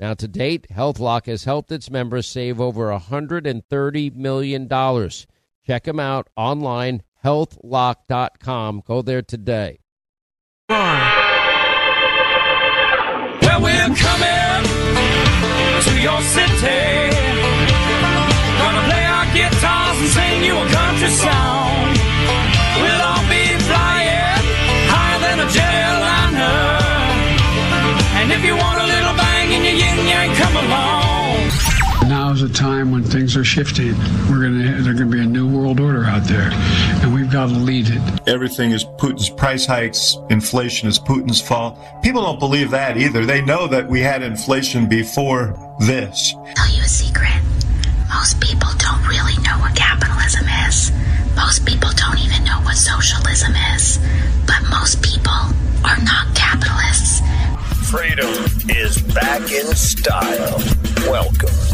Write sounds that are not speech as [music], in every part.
Now, to date, HealthLock has helped its members save over $130 million. Check them out online, healthlock.com. Go there today. Well, we're coming to your city. Gonna play our guitars and sing you a country song. We'll all be flying higher than a jetliner. And if you want a time when things are shifting. We're gonna there's gonna be a new world order out there, and we've got to lead it. Everything is Putin's price hikes. Inflation is Putin's fault. People don't believe that either. They know that we had inflation before this. Tell you a secret. Most people don't really know what capitalism is. Most people don't even know what socialism is. But most people are not capitalists. Freedom is back in style. Welcome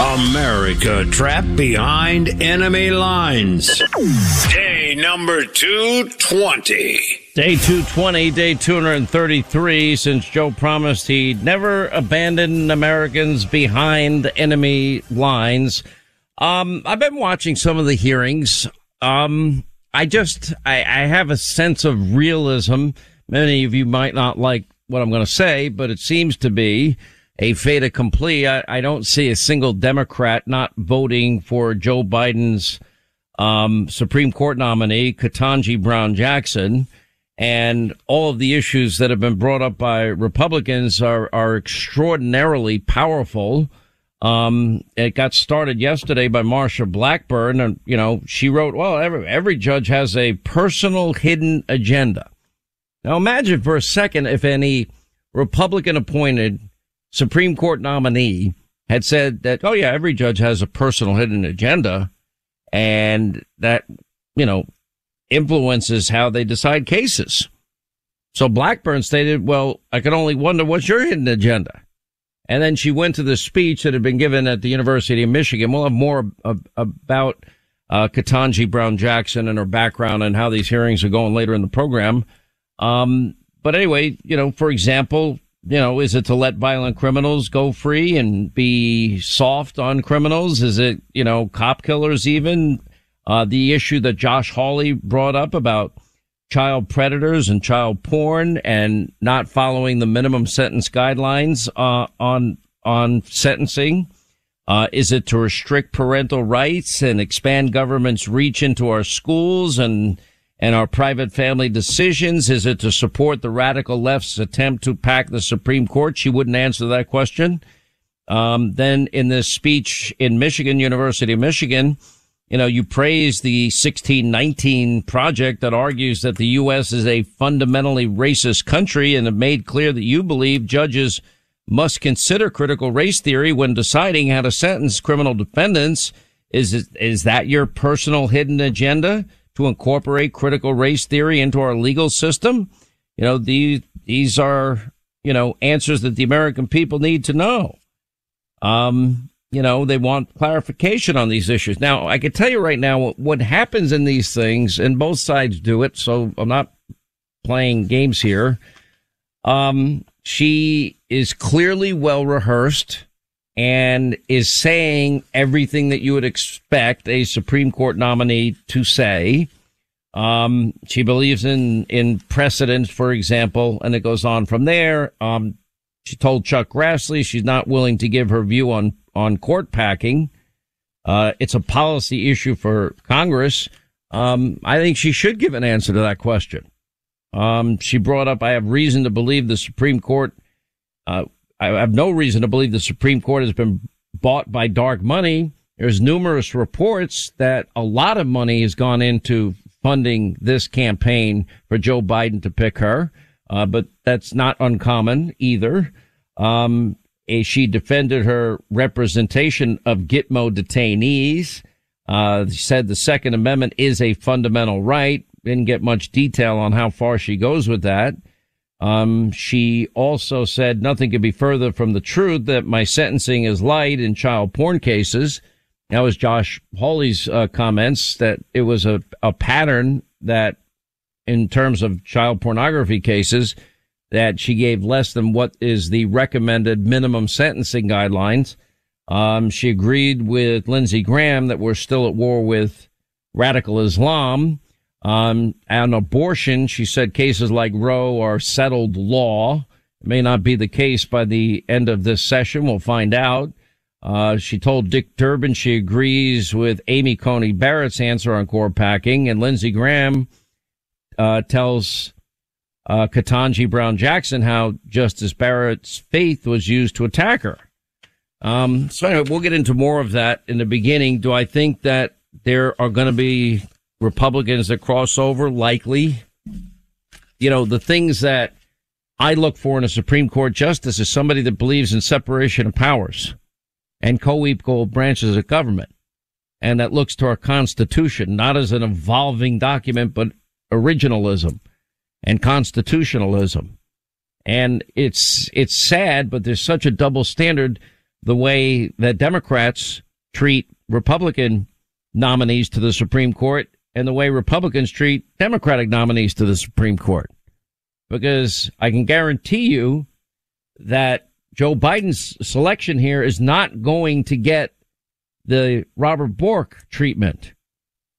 America trapped behind enemy lines. Day number 220. Day 220, day 233, since Joe promised he'd never abandon Americans behind enemy lines. Um, I've been watching some of the hearings. Um, I just, I, I have a sense of realism. Many of you might not like what I'm going to say, but it seems to be a fait accompli. I, I don't see a single Democrat not voting for Joe Biden's um, Supreme Court nominee, Ketanji Brown Jackson. And all of the issues that have been brought up by Republicans are, are extraordinarily powerful. Um, it got started yesterday by Marsha Blackburn, and you know she wrote, "Well, every every judge has a personal hidden agenda." Now imagine for a second if any Republican appointed Supreme Court nominee had said that, oh yeah, every judge has a personal hidden agenda and that, you know, influences how they decide cases. So Blackburn stated, well, I can only wonder what's your hidden agenda. And then she went to the speech that had been given at the University of Michigan. We'll have more about uh, Ketanji Brown Jackson and her background and how these hearings are going later in the program. Um, but anyway, you know, for example, you know, is it to let violent criminals go free and be soft on criminals? Is it, you know, cop killers even? Uh, the issue that Josh Hawley brought up about child predators and child porn and not following the minimum sentence guidelines, uh, on, on sentencing. Uh, is it to restrict parental rights and expand government's reach into our schools and and our private family decisions? Is it to support the radical left's attempt to pack the Supreme Court? She wouldn't answer that question. Um, then in this speech in Michigan, University of Michigan, you know, you praise the 1619 project that argues that the U.S. is a fundamentally racist country and have made clear that you believe judges must consider critical race theory when deciding how to sentence criminal defendants. Is, is that your personal hidden agenda? To incorporate critical race theory into our legal system? You know, these, these are, you know, answers that the American people need to know. Um, you know, they want clarification on these issues. Now, I can tell you right now what happens in these things, and both sides do it, so I'm not playing games here. Um, she is clearly well rehearsed and is saying everything that you would expect a Supreme Court nominee to say. Um, she believes in, in precedent, for example, and it goes on from there. Um, she told Chuck Grassley she's not willing to give her view on, on court packing. Uh, it's a policy issue for Congress. Um, I think she should give an answer to that question. Um, she brought up, I have reason to believe the Supreme Court, uh, I have no reason to believe the Supreme Court has been bought by dark money. There's numerous reports that a lot of money has gone into funding this campaign for Joe Biden to pick her. Uh, but that's not uncommon either. Um, eh, she defended her representation of Gitmo detainees. Uh, said the Second Amendment is a fundamental right. Didn't get much detail on how far she goes with that. Um, she also said nothing could be further from the truth that my sentencing is light in child porn cases. That was Josh Hawley's uh, comments that it was a, a pattern that in terms of child pornography cases that she gave less than what is the recommended minimum sentencing guidelines. Um, she agreed with Lindsey Graham that we're still at war with radical Islam. Um, on abortion, she said cases like Roe are settled law. It may not be the case by the end of this session. We'll find out. Uh, she told Dick Durbin she agrees with Amy Coney Barrett's answer on court packing, and Lindsey Graham uh, tells uh, Ketanji Brown Jackson how Justice Barrett's faith was used to attack her. Um, so anyway, we'll get into more of that in the beginning. Do I think that there are going to be Republicans that cross over? Likely. You know, the things that I look for in a Supreme Court justice is somebody that believes in separation of powers and co-equal branches of government. And that looks to our Constitution, not as an evolving document, but originalism and constitutionalism. And it's, it's sad, but there's such a double standard the way that Democrats treat Republican nominees to the Supreme Court and the way Republicans treat Democratic nominees to the Supreme Court. Because I can guarantee you that Joe Biden's selection here is not going to get the Robert Bork treatment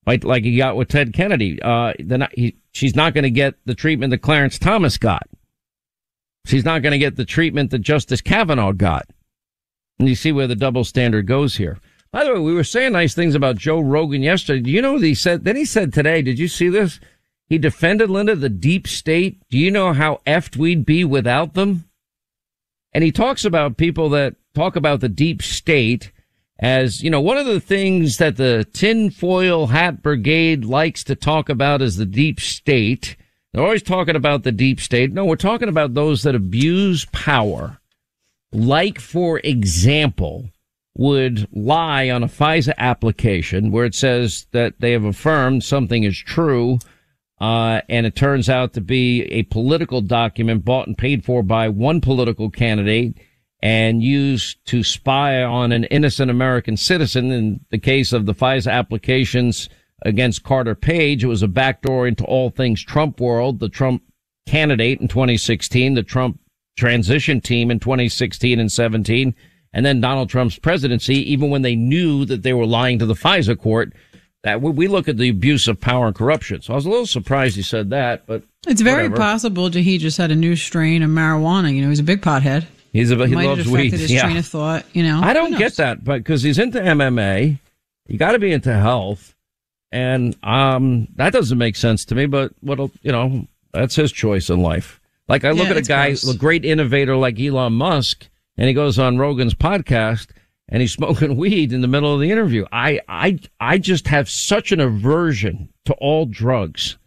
like, like he got with Ted Kennedy. Uh, he, she's not going to get the treatment that Clarence Thomas got. She's not going to get the treatment that Justice Kavanaugh got. And you see where the double standard goes here. By the way, we were saying nice things about Joe Rogan yesterday. Do you know what he said? Then he said today, did you see this? He defended Linda, the deep state. Do you know how effed we'd be without them? And he talks about people that talk about the deep state as, you know, one of the things that the tinfoil hat brigade likes to talk about is the deep state. They're always talking about the deep state. No, we're talking about those that abuse power like, for example, would lie on a FISA application where it says that they have affirmed something is true, uh, and it turns out to be a political document bought and paid for by one political candidate and used to spy on an innocent American citizen. In the case of the FISA applications against Carter Page, it was a backdoor into all things Trump world. The Trump candidate in 2016, the Trump transition team in 2016 and 17, and then Donald Trump's presidency, even when they knew that they were lying to the FISA court. That we look at the abuse of power and corruption. So I was a little surprised he said that, but it's very whatever. possible he just had a new strain of marijuana. You know, he's a big pothead. He's a he Might loves weed. his yeah. train of thought. You know, I don't get that, but because he's into MMA, you got to be into health, and um, that doesn't make sense to me. But what you know, that's his choice in life. Like I look Yeah, at a guy, gross. a great innovator like Elon Musk, and he goes on Rogan's podcast and he's [laughs] smoking weed in the middle of the interview. I I I just have such an aversion to all drugs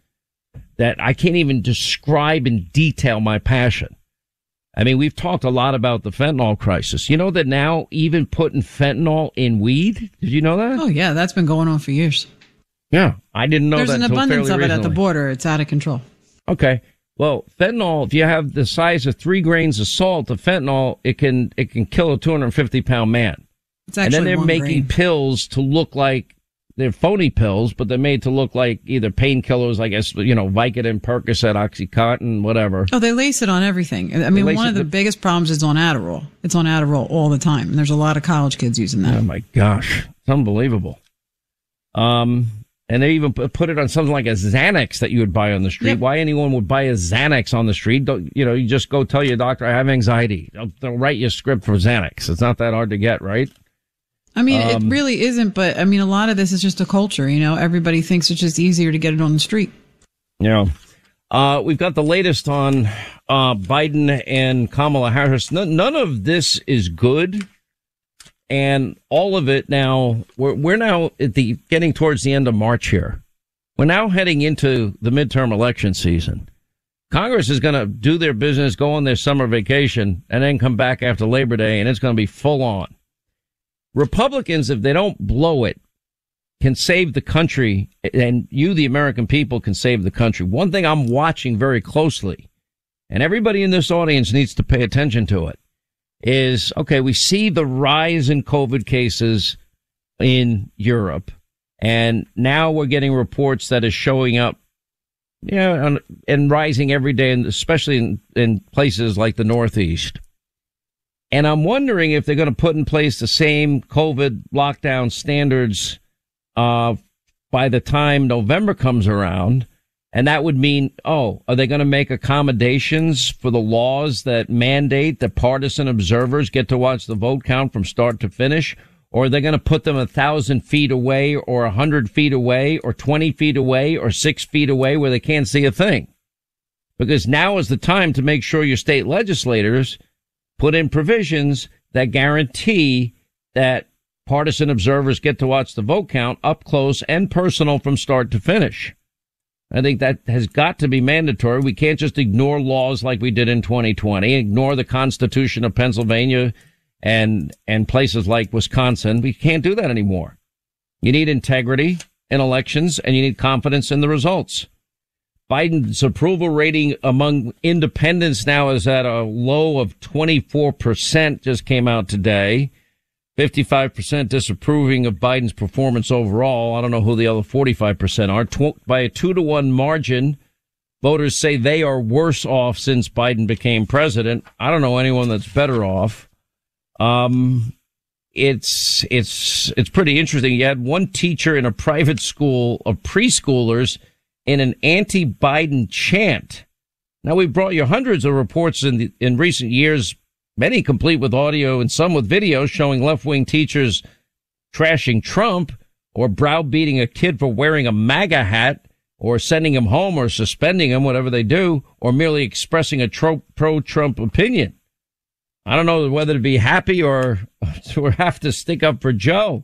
that I can't even describe in detail my passion. I mean, we've talked a lot about the fentanyl crisis. You know that now even putting fentanyl in weed? Did you know that? Oh yeah, that's been going on for years. Yeah, I didn't know There's that an until abundance of it at the border. It's out of control. Okay. Well, fentanyl, if you have the size of three grains of salt of fentanyl, it can, it can kill a 250 pound man. It's And then they're making grain. pills to look like they're phony pills, but they're made to look like either painkillers, I guess, you know, Vicodin, Percocet, Oxycontin, whatever. Oh, they lace it on everything. I mean, one of the biggest problems is on Adderall. It's on Adderall all the time, and there's a lot of college kids using that. Oh my gosh. It's unbelievable. Um, and they even put it on something like a Xanax that you would buy on the street. Yep. Why anyone would buy a Xanax on the street? Don't, you know, you just go tell your doctor, I have anxiety. They'll, they'll write you a script for Xanax. It's not that hard to get, right? I mean, Um, it really isn't, but I mean, a lot of this is just a culture. You know, everybody thinks it's just easier to get it on the street. Yeah. Uh, we've got the latest on uh, Biden and Kamala Harris. None, none of this is good. And all of it now, we're, we're now at the getting towards the end of March here. We're now heading into the midterm election season. Congress is going to do their business, go on their summer vacation, and then come back after Labor Day, and it's going to be full on. Republicans, if they don't blow it, can save the country, and you, the American people, can save the country. One thing I'm watching very closely, and everybody in this audience needs to pay attention to it, is okay, we see the rise in COVID cases in Europe, and now we're getting reports that is showing up, you know, and, and rising every day, and especially in, in places like the Northeast. And I'm wondering if they're going to put in place the same COVID lockdown standards uh, by the time November comes around. And that would mean, oh, are they going to make accommodations for the laws that mandate that partisan observers get to watch the vote count from start to finish? Or are they going to put them a thousand feet away or a hundred feet away or 20 feet away or six feet away where they can't see a thing? Because now is the time to make sure your state legislators put in provisions that guarantee that partisan observers get to watch the vote count up close and personal from start to finish. I think that has got to be mandatory. We can't just ignore laws like we did in 2020, ignore the Constitution of Pennsylvania and, and places like Wisconsin. We can't do that anymore. You need integrity in elections and you need confidence in the results. Biden's approval rating among independents now is at a low of 24%, just came out today. 55% disapproving of Biden's performance overall. I don't know who the other 45% are. Tw- by a two to one margin, voters say they are worse off since Biden became president. I don't know anyone that's better off. Um, it's, it's, it's pretty interesting. You had one teacher in a private school of preschoolers in an anti-Biden chant. Now we've brought you hundreds of reports in the, in recent years, many complete with audio and some with video showing left-wing teachers trashing Trump or browbeating a kid for wearing a MAGA hat or sending him home or suspending him, whatever they do, or merely expressing a pro-Trump opinion. I don't know whether to be happy or, [laughs] or have to stick up for Joe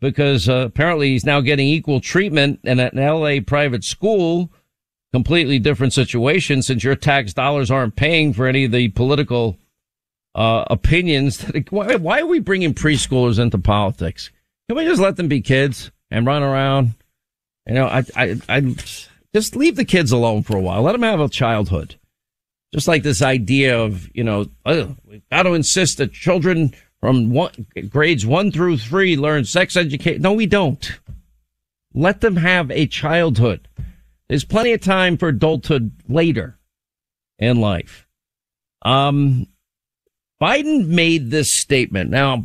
because uh, apparently he's now getting equal treatment in an LA private school. Completely different situation since your tax dollars aren't paying for any of the political uh, opinions. That, why, why are we bringing preschoolers into politics? Can we just let them be kids and run around? You know, I, I, I just leave the kids alone for a while. Let them have a childhood. Just like this idea of, you know, oh, we've got to insist that children from one, grades one through three learn sex education. No, we don't. Let them have a childhood. There's plenty of time for adulthood later in life. Um, Biden made this statement. Now,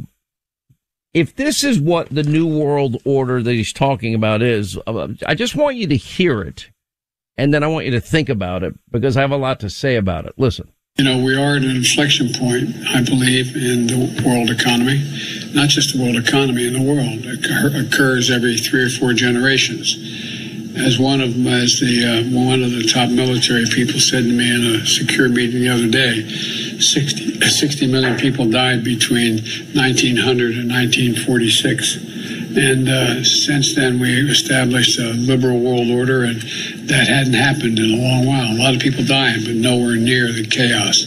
if this is what the new world order that he's talking about is, uh, I just want you to hear it. And then I want you to think about it because I have a lot to say about it. Listen. You know, we are at an inflection point, I believe, in the world economy. Not just the world economy, in the world. It occurs every three or four generations. As one of as the uh, one of the top military people said to me in a secure meeting the other day, 60, 60 million people died between 1900 and 1946. And uh, since then, we established a liberal world order, and that hadn't happened in a long while. A lot of people dying, but nowhere near the chaos.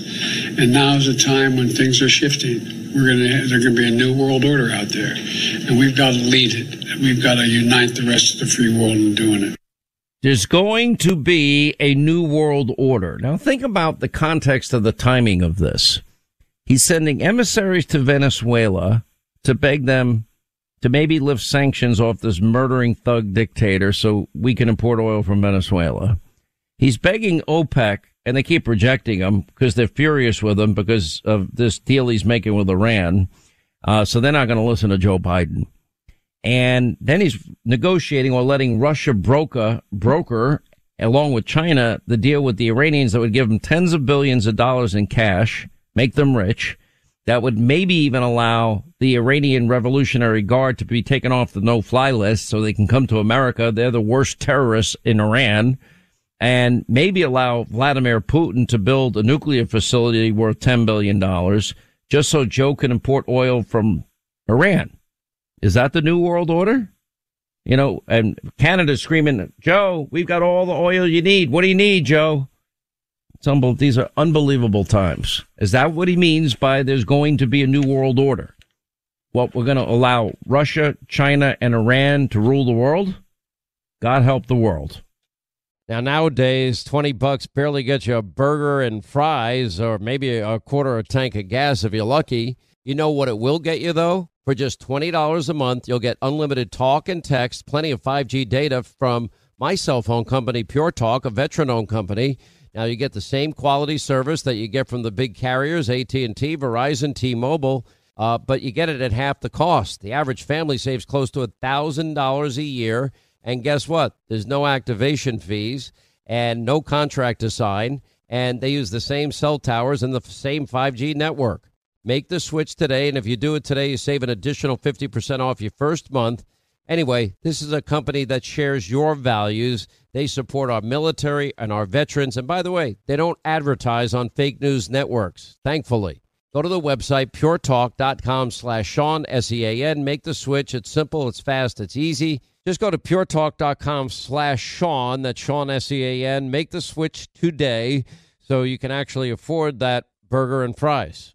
And now is a time when things are shifting. We're gonna there's gonna be a new world order out there, and we've got to lead it. We've got to unite the rest of the free world in doing it. There's going to be a new world order. Now think about the context of the timing of this. He's sending emissaries to Venezuela to beg them to maybe lift sanctions off this murdering thug dictator so we can import oil from Venezuela. He's begging OPEC and they keep rejecting him because they're furious with him because of this deal he's making with Iran. Uh, so they're not going to listen to Joe Biden. And then he's negotiating or letting Russia broker, broker along with China the deal with the Iranians that would give them tens of billions of dollars in cash, make them rich. that would maybe even allow the Iranian Revolutionary Guard to be taken off the no-fly list so they can come to America. They're the worst terrorists in Iran and maybe allow Vladimir Putin to build a nuclear facility worth $10 billion just so Joe can import oil from Iran. Is that the new world order? You know, and Canada's screaming, Joe, we've got all the oil you need. What do you need, Joe? Unbel- these are unbelievable times. Is that what he means by there's going to be a new world order? What we're going to allow Russia, China, and Iran to rule the world? God help the world. Now nowadays, twenty bucks barely gets you a burger and fries, or maybe a quarter of a tank of gas if you're lucky. You know what it will get you though? For just twenty dollars a month, you'll get unlimited talk and text, plenty of 5G data from my cell phone company, Pure Talk, a veteran-owned company. Now you get the same quality service that you get from the big carriers, AT&T, Verizon, T-Mobile, uh, but you get it at half the cost. The average family saves close to a thousand dollars a year and guess what? There's no activation fees and no contract to sign. And they use the same cell towers and the same 5G network. Make the switch today. And if you do it today, you save an additional 50% off your first month. Anyway, this is a company that shares your values. They support our military and our veterans. And by the way, they don't advertise on fake news networks, thankfully. Go to the website, puretalk.com slash Sean, S-E-A-N. Make the switch. It's simple, it's fast, it's easy. Just go to puretalk.com slash Sean. That's Sean, S E A N. Make the switch today so you can actually afford that burger and fries.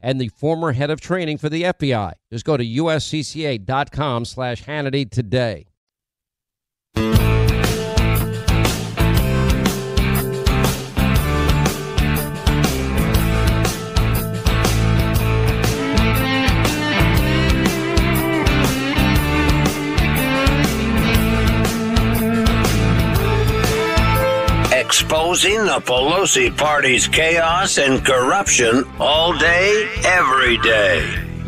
and the former head of training for the FBI. Just go to uscca.com slash Hannity today. Exposing the Pelosi party's chaos and corruption all day, every day.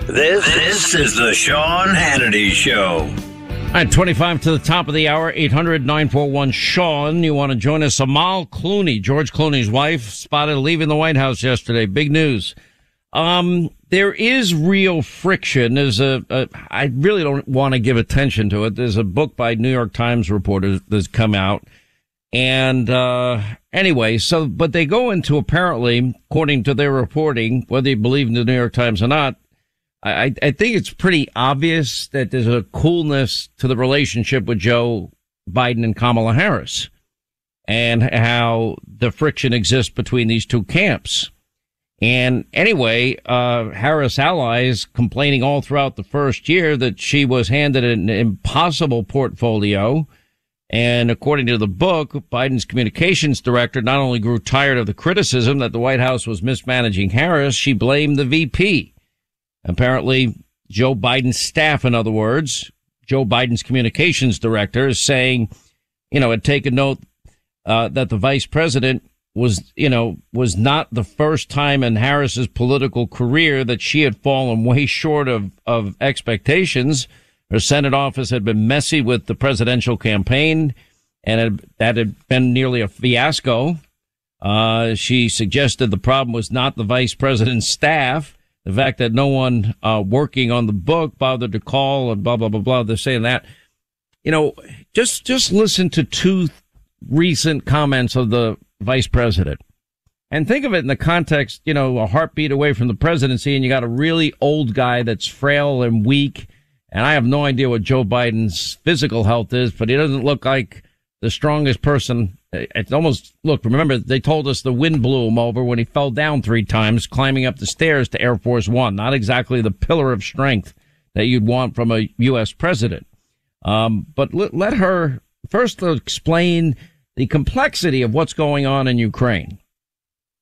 This, this is the Sean Hannity Show. Right, 25 to the top of the hour, 800 941 Sean. You want to join us? Amal Clooney, George Clooney's wife, spotted leaving the White House yesterday. Big news. Um, there is real friction. There's a, a I really don't want to give attention to it. There's a book by New York Times reporter that's come out. And, uh, anyway, so, but they go into apparently, according to their reporting, whether you believe in the New York Times or not, I, I think it's pretty obvious that there's a coolness to the relationship with Joe Biden and Kamala Harris and how the friction exists between these two camps. And anyway, uh, Harris allies complaining all throughout the first year that she was handed an impossible portfolio. And according to the book, Biden's communications director not only grew tired of the criticism that the White House was mismanaging Harris, she blamed the VP. Apparently, Joe Biden's staff, in other words, Joe Biden's communications director is saying, you know, had taken note uh, that the vice president was, you know, was not the first time in Harris's political career that she had fallen way short of, of expectations. Her Senate office had been messy with the presidential campaign and it, that had been nearly a fiasco. Uh, she suggested the problem was not the vice president's staff the fact that no one uh, working on the book bothered to call and blah blah blah blah. They're saying that. You know, just just listen to two recent comments of the vice president, and think of it in the context. You know, a heartbeat away from the presidency, and you got a really old guy that's frail and weak, And I have no idea what Joe Biden's physical health is, but he doesn't look like the strongest person. It's almost, look, remember, they told us the wind blew him over when he fell down three times climbing up the stairs to Air Force One. Not exactly the pillar of strength that you'd want from a U.S. president. Um, but let, let her first explain the complexity of what's going on in Ukraine.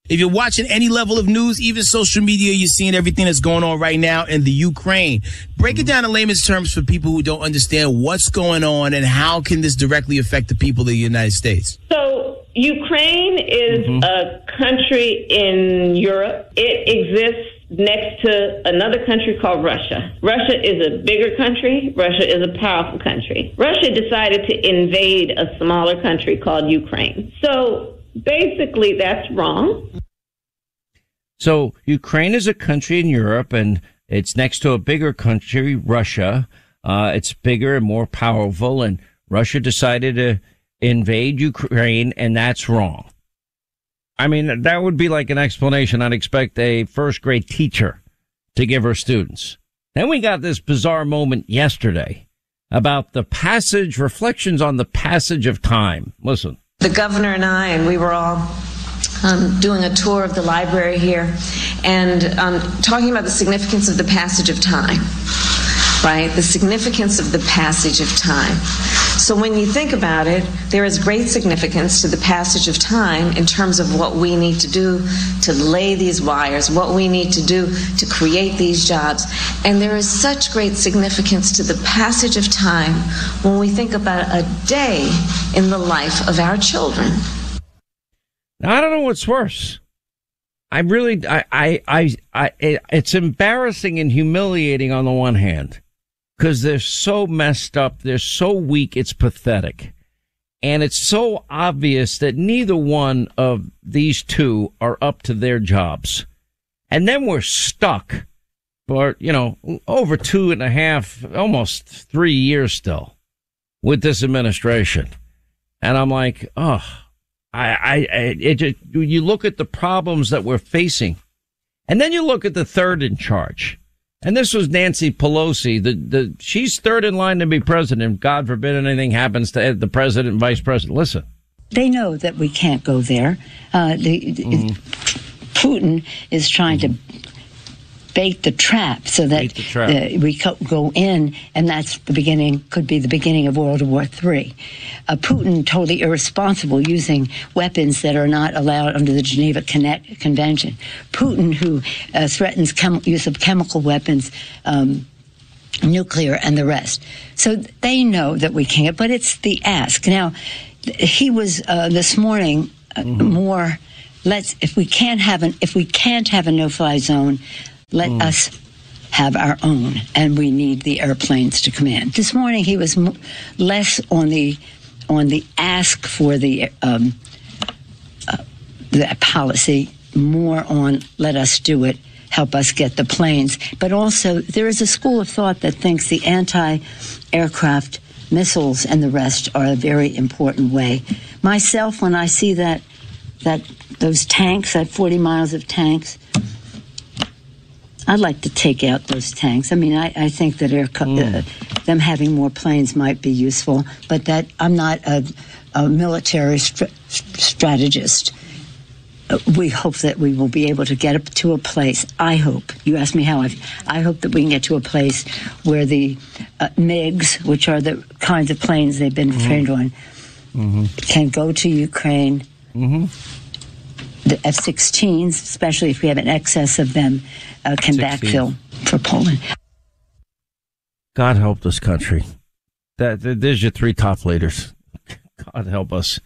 If you're watching any level of news, even social media, you're seeing everything that's going on right now in the Ukraine. Break it mm-hmm. down in layman's terms for people who don't understand what's going on and how can this directly affect the people of the United States. So Ukraine is mm-hmm. a country in Europe. It exists next to another country called Russia. Russia is a bigger country. Russia is a powerful country. Russia decided to invade a smaller country called Ukraine. So basically, that's wrong. So Ukraine is a country in Europe and it's next to a bigger country, Russia. Uh, it's bigger and more powerful and Russia decided to invade Ukraine and that's wrong. I mean, that would be like an explanation I'd expect a first grade teacher to give her students. Then we got this bizarre moment yesterday about the passage, reflections on the passage of time. Listen. The governor and I, and we were all um, doing a tour of the library here and um, talking about the significance of the passage of time, right? The significance of the passage of time. So when you think about it, there is great significance to the passage of time in terms of what we need to do to lay these wires, what we need to do to create these jobs. And there is such great significance to the passage of time when we think about a day in the life of our children. Now, I don't know what's worse. I really, I, I, I, I, it's embarrassing and humiliating on the one hand because they're so messed up. They're so weak. It's pathetic. And it's so obvious that neither one of these two are up to their jobs. And then we're stuck for, you know, over two and a half, almost three years still with this administration. And I'm like, oh, I, I, I it you look at the problems that we're facing and then you look at the third in charge. And this was Nancy Pelosi. The, the, she's third in line to be president. God forbid anything happens to the president and vice president. Listen. They know that we can't go there. Uh, the, Putin is trying to bait the trap so that the trap. uh, we co- go in, and that's the beginning, could be the beginning of World War III. Uh, Putin totally irresponsible using weapons that are not allowed under the Geneva Connect- Convention. Putin, who uh, threatens chem- use of chemical weapons. Um, nuclear and the rest. So they know that we can't, but it's the ask. Now, he was uh, this morning uh, more. Let's if we can't have an if we can't have a no-fly zone, let us have our own, and we need the airplanes to come in. This morning he was m- less on the on the ask for the um, uh, the policy, more on let us do it, help us get the planes. But also there is a school of thought that thinks the anti-aircraft missiles and the rest are a very important way. Myself, when I see that that those tanks, that 40 miles of tanks, I'd like to take out those tanks. I mean, I, I think that air, uh, them having more planes might be useful, but that I'm not a, a military str- strategist. Uh, We hope that we will be able to get up to a place. I hope. You asked me how. I, I hope that we can get to a place where the uh, MiGs, which are the kinds of planes they've been trained on, can go to Ukraine. The F 16s, especially if we have an excess of them, uh, can 16s. backfill for Poland. God help this country. That, that there's your three top leaders. God help us.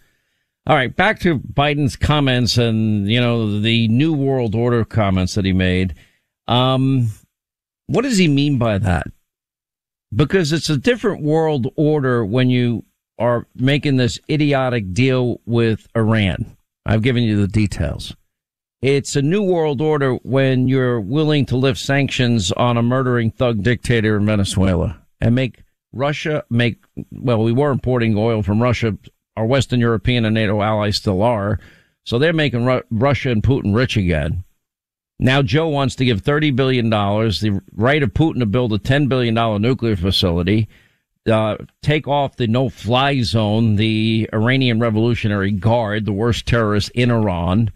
All right, back to Biden's comments and you know the new world order comments that he made. Um, what does he mean by that? Because it's a different world order when you are making this idiotic deal with Iran. I've given you the details. It's a new world order when you're willing to lift sanctions on a murdering thug dictator in Venezuela and make Russia make, well, we were importing oil from Russia. Our Western European and NATO allies still are. So they're making Ru- Russia and Putin rich again. Now Joe wants to give $30 billion, the right of Putin to build a $10 billion nuclear facility, uh, take off the no fly zone, the Iranian Revolutionary Guard, the worst terrorists in Iran.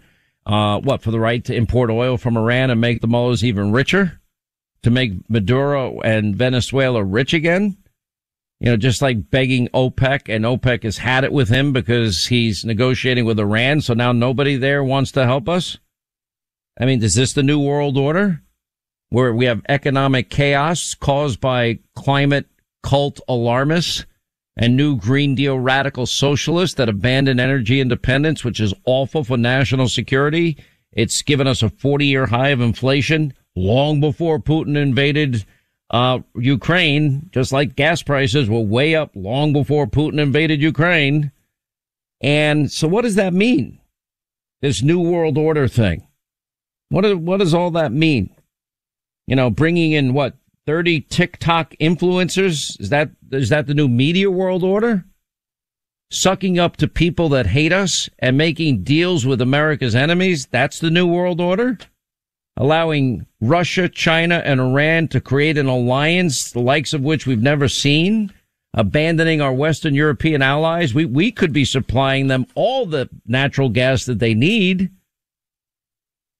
Uh, what, for the right to import oil from Iran and make the Mullahs even richer? To make Maduro and Venezuela rich again? You know, just like begging OPEC and OPEC has had it with him because he's negotiating with Iran. So now nobody there wants to help us. I mean, is this the new world order where we have economic chaos caused by climate cult alarmists and new Green Deal radical socialists that abandon energy independence, which is awful for national security? It's given us a 40 year high of inflation long before Putin invaded uh, Ukraine, just like gas prices were way up long before Putin invaded Ukraine. And so what does that mean? This new world order thing. What, do, what does all that mean? You know, bringing in what, 30 TikTok influencers? Is that, is that the new media world order? Sucking up to people that hate us and making deals with America's enemies? That's the new world order? allowing Russia, China, and Iran to create an alliance, the likes of which we've never seen, abandoning our Western European allies. We, we could be supplying them all the natural gas that they need.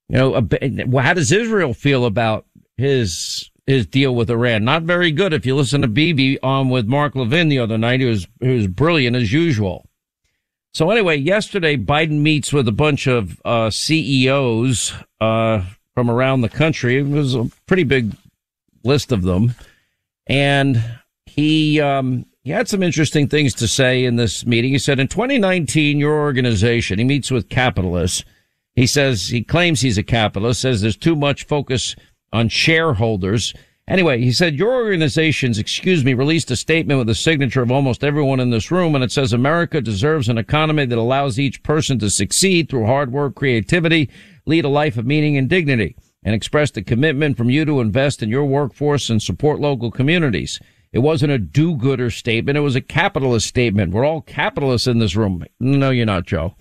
You know, how does Israel feel about his, his deal with Iran? Not very good. If you listen to Bibi on with Mark Levin the other night, he was, was brilliant as usual. So anyway, yesterday Biden meets with a bunch of uh, CEOs uh, from around the country. It was a pretty big list of them. And he, um, he had some interesting things to say in this meeting. He said, in 2019, your organization, he meets with capitalists. He says, he claims he's a capitalist, says there's too much focus on shareholders. Anyway, he said, your organizations, excuse me, released a statement with the signature of almost everyone in this room. And it says, America deserves an economy that allows each person to succeed through hard work, creativity, lead a life of meaning and dignity and expressed a commitment from you to invest in your workforce and support local communities. It wasn't a do-gooder statement. It was a capitalist statement. We're all capitalists in this room. No, you're not, Joe.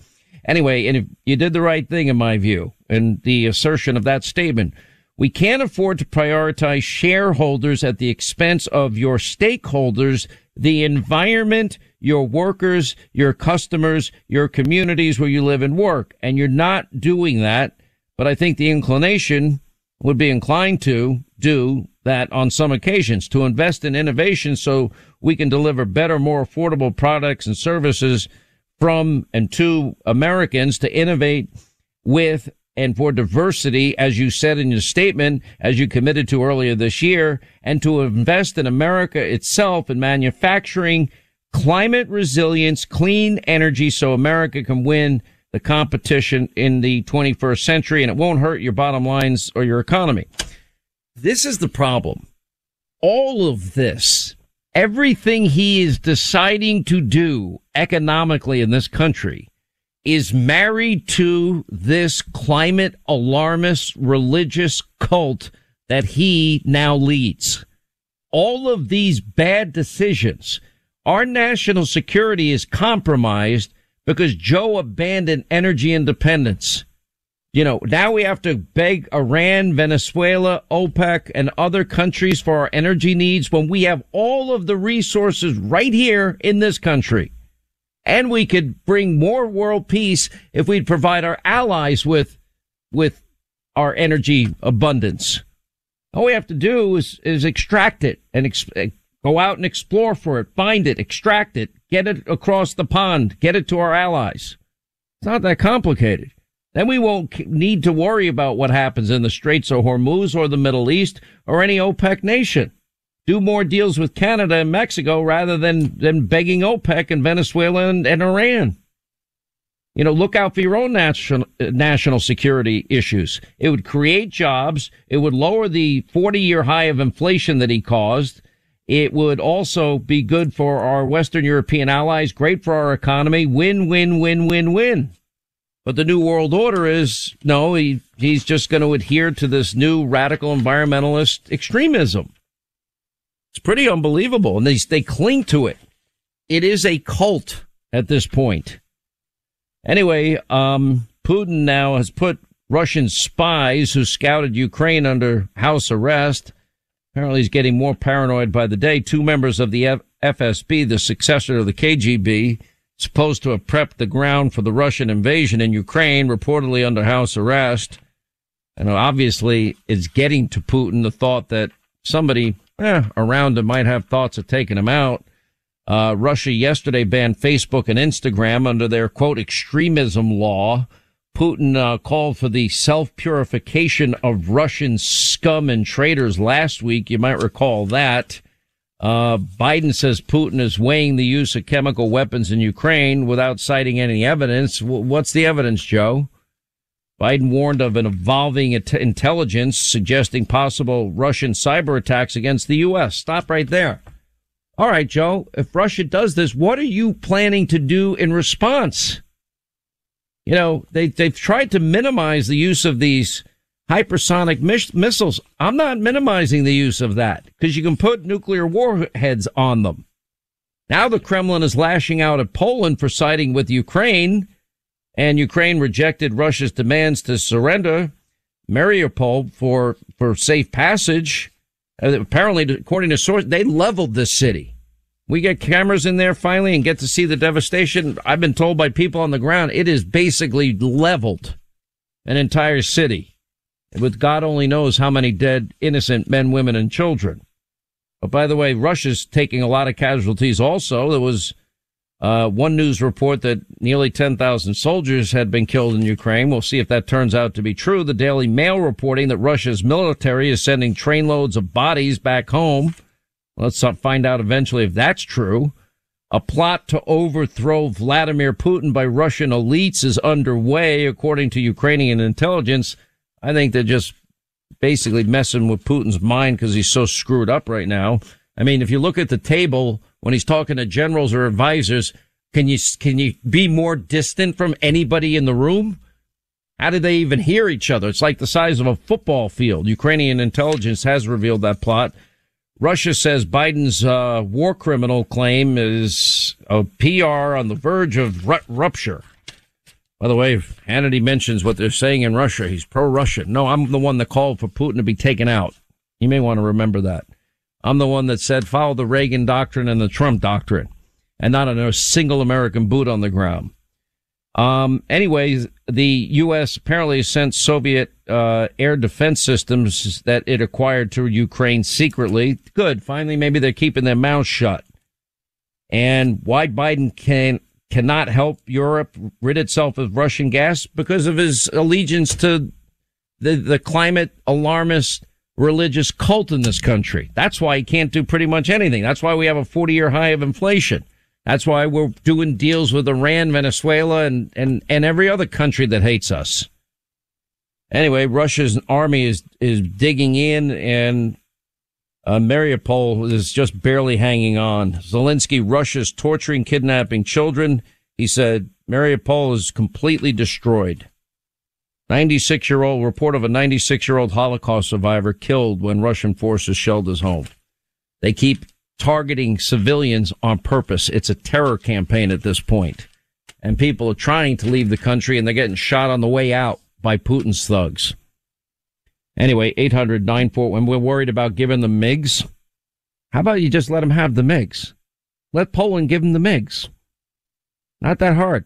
Anyway, and you did the right thing, in my view, and the assertion of that statement, we can't afford to prioritize shareholders at the expense of your stakeholders, the environment, your workers, your customers, your communities where you live and work. And you're not doing that. But I think the inclination would be inclined to do that on some occasions to invest in innovation so we can deliver better, more affordable products and services from and to Americans to innovate with and for diversity, as you said in your statement, as you committed to earlier this year, and to invest in America itself in manufacturing, climate resilience, clean energy so America can win the competition in the 21st century and it won't hurt your bottom lines or your economy. This is the problem. All of this, everything he is deciding to do economically in this country is married to this climate alarmist religious cult that he now leads. All of these bad decisions, our national security is compromised because Joe abandoned energy independence. You know, now we have to beg Iran, Venezuela, OPEC, and other countries for our energy needs when we have all of the resources right here in this country. And we could bring more world peace if we'd provide our allies with, with our energy abundance. All we have to do is, is extract it and ex- eh, go out and explore for it, find it, extract it, get it across the pond, get it to our allies. It's not that complicated. Then we won't need to worry about what happens in the Straits of Hormuz or the Middle East or any OPEC nation. Do more deals with Canada and Mexico rather than, than begging OPEC and Venezuela and, and Iran. You know, look out for your own national, national security issues. It would create jobs. It would lower the 40 year high of inflation that he caused. It would also be good for our Western European allies, great for our economy, win, win, win, win, win. But the new world order is no, he, he's just going to adhere to this new radical environmentalist extremism. It's pretty unbelievable. And they, they cling to it. It is a cult at this point. Anyway, um, Putin now has put Russian spies who scouted Ukraine under house arrest. Apparently he's getting more paranoid by the day. Two members of the F- FSB, the successor of the KGB, supposed to have prepped the ground for the Russian invasion in Ukraine, reportedly under house arrest. And obviously it's getting to Putin the thought that somebody eh, around him might have thoughts of taking him out. Uh, Russia yesterday banned Facebook and Instagram under their quote extremism law. Putin uh, called for the self purification of Russian scum and traitors last week. You might recall that. Uh, Biden says Putin is weighing the use of chemical weapons in Ukraine without citing any evidence. W- what's the evidence, Joe? Biden warned of an evolving int- intelligence suggesting possible Russian cyber attacks against the U.S. Stop right there. All right, Joe, if Russia does this, what are you planning to do in response? You know, they, they've tried to minimize the use of these hypersonic mis- missiles. I'm not minimizing the use of that because you can put nuclear warheads on them. Now the Kremlin is lashing out at Poland for siding with Ukraine and Ukraine rejected Russia's demands to surrender Mariupol for, for safe passage. Uh, apparently, according to sources, they leveled this city. We get cameras in there finally and get to see the devastation. I've been told by people on the ground, it is basically leveled an entire city with God only knows how many dead innocent men, women, and children. But by the way, Russia's taking a lot of casualties also. There was uh, one news report that nearly 10,000 soldiers had been killed in Ukraine. We'll see if that turns out to be true. The Daily Mail reporting that Russia's military is sending trainloads of bodies back home. Let's find out eventually if that's true. A plot to overthrow Vladimir Putin by Russian elites is underway, according to Ukrainian intelligence. I think they're just basically messing with Putin's mind because he's so screwed up right now. I mean, if you look at the table when he's talking to generals or advisors, can you can you be more distant from anybody in the room? How did they even hear each other? It's like the size of a football field. Ukrainian intelligence has revealed that plot. Russia says Biden's uh, war criminal claim is a PR on the verge of ru- rupture. By the way, Hannity mentions what they're saying in Russia. He's pro-Russian. No, I'm the one that called for Putin to be taken out. You may want to remember that. I'm the one that said follow the Reagan doctrine and the Trump doctrine and not a single American boot on the ground. Um, anyways, the U.S. apparently sent Soviet uh, air defense systems that it acquired to Ukraine secretly. Good. Finally, maybe they're keeping their mouths shut. And why Biden can cannot help Europe rid itself of Russian gas because of his allegiance to the the climate alarmist religious cult in this country. That's why he can't do pretty much anything. That's why we have a 40 year high of inflation. That's why we're doing deals with Iran, Venezuela, and, and, and every other country that hates us. Anyway, Russia's army is, is digging in and uh, Mariupol is just barely hanging on. Zelensky, Russia's torturing, kidnapping children. He said Mariupol is completely destroyed. 96 year old report of a 96 year old Holocaust survivor killed when Russian forces shelled his home. They keep targeting civilians on purpose. It's a terror campaign at this point. And people are trying to leave the country and they're getting shot on the way out by Putin's thugs. Anyway, 800 94 when we're worried about giving them MiGs, how about you just let them have the MiGs? Let Poland give them the MiGs. Not that hard.